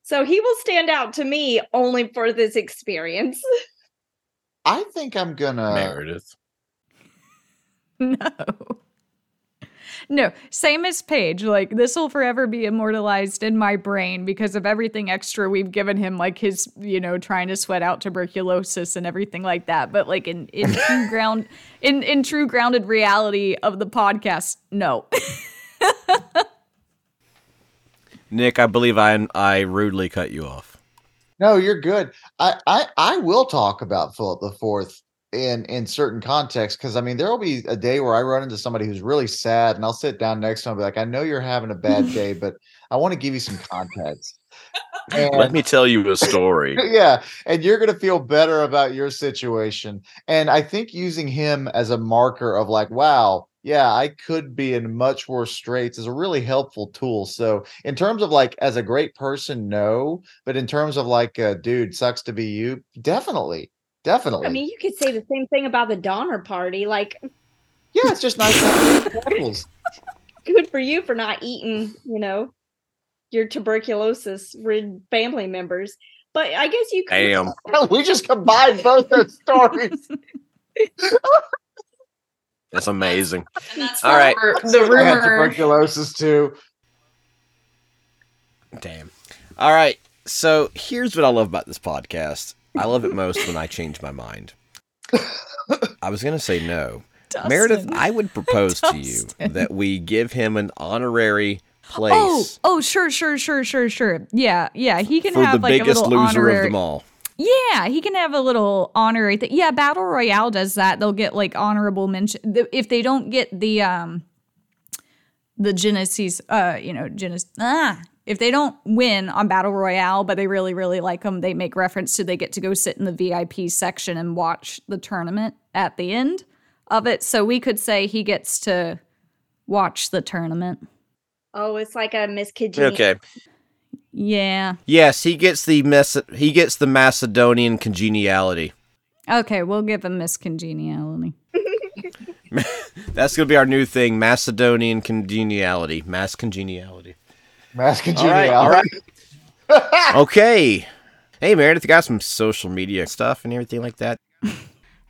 So he will stand out to me only for this experience. I think I'm gonna Meredith. No. No, same as Paige. Like this will forever be immortalized in my brain because of everything extra we've given him, like his, you know, trying to sweat out tuberculosis and everything like that. But like in in true ground, in in true grounded reality of the podcast, no. Nic, I believe I I rudely cut you off. No, you're good. I I, I will talk about Philip the Fourth in in certain contexts because I mean there will be a day where I run into somebody who's really sad and I'll sit down next to them and be like, I know you're having a bad day, but I want to give you some context. And- Let me tell you a story. yeah, and you're going to feel better about your situation. And I think using him as a marker of like, wow, yeah, I could be in much worse straits is a really helpful tool. So, in terms of like as a great person, no, but in terms of like, uh, dude, sucks to be you, definitely, definitely. I mean, you could say the same thing about the Donner Party. Like, yeah, it's just nice to good for you for not eating, you know, your tuberculosis rid family members. But I guess you could Damn. we just combined both those stories. That's amazing. That's All right. where the I had tuberculosis too. Damn. All right. So here's what I love about this podcast. I love it most when I change my mind. I was gonna say no. Meredith, I would propose to you that we give him an honorary place Oh, oh, sure, sure, sure, sure, sure. Yeah, yeah. He can have like a biggest little loser honorary. of them all. Yeah, he can have a little honorary thing. Yeah, Battle Royale does that. They'll get like honorable mention th- if they don't get the um the Genesis uh you know Genesis ah if they don't win on Battle Royale but they really really like them they make reference to they get to go sit in the VIP section and watch the tournament at the end of it. So we could say he gets to watch the tournament. Oh, it's like a Miss Kid. Okay. Yeah. Yes, he gets the mess. He gets the Macedonian congeniality. Okay, we'll give him Miss Congeniality. That's gonna be our new thing: Macedonian congeniality, mass congeniality. Mass All right, congeniality. all right. okay. Hey, Meredith, you got some social media stuff and everything like that.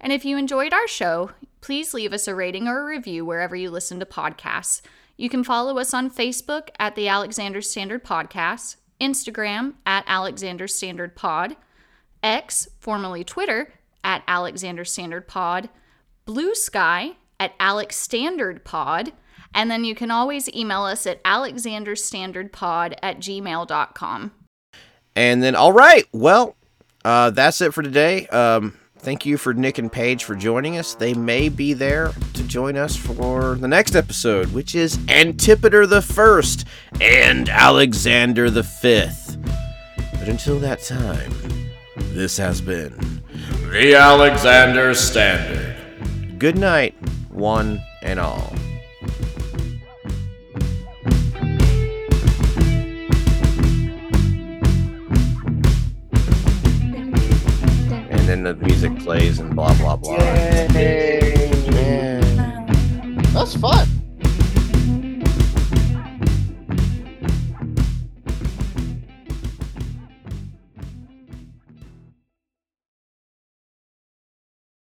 And if you enjoyed our show, please leave us a rating or a review wherever you listen to podcasts. You can follow us on Facebook at the Alexander Standard Podcast, Instagram at Alexander Standard Pod, X, formerly Twitter, at Alexander Standard Pod, Blue Sky at Alex Standard Pod, and then you can always email us at alexanderstandardpod at gmail.com. And then, all right, well, uh, that's it for today. Um, thank you for Nic and Paige for joining us. They may be there to join us for the next episode, which is Antipater the First and Alexander the Fifth. But until that time, this has been The Alexander Standard. good night, one and all. And the music plays and blah blah blah. That's fun.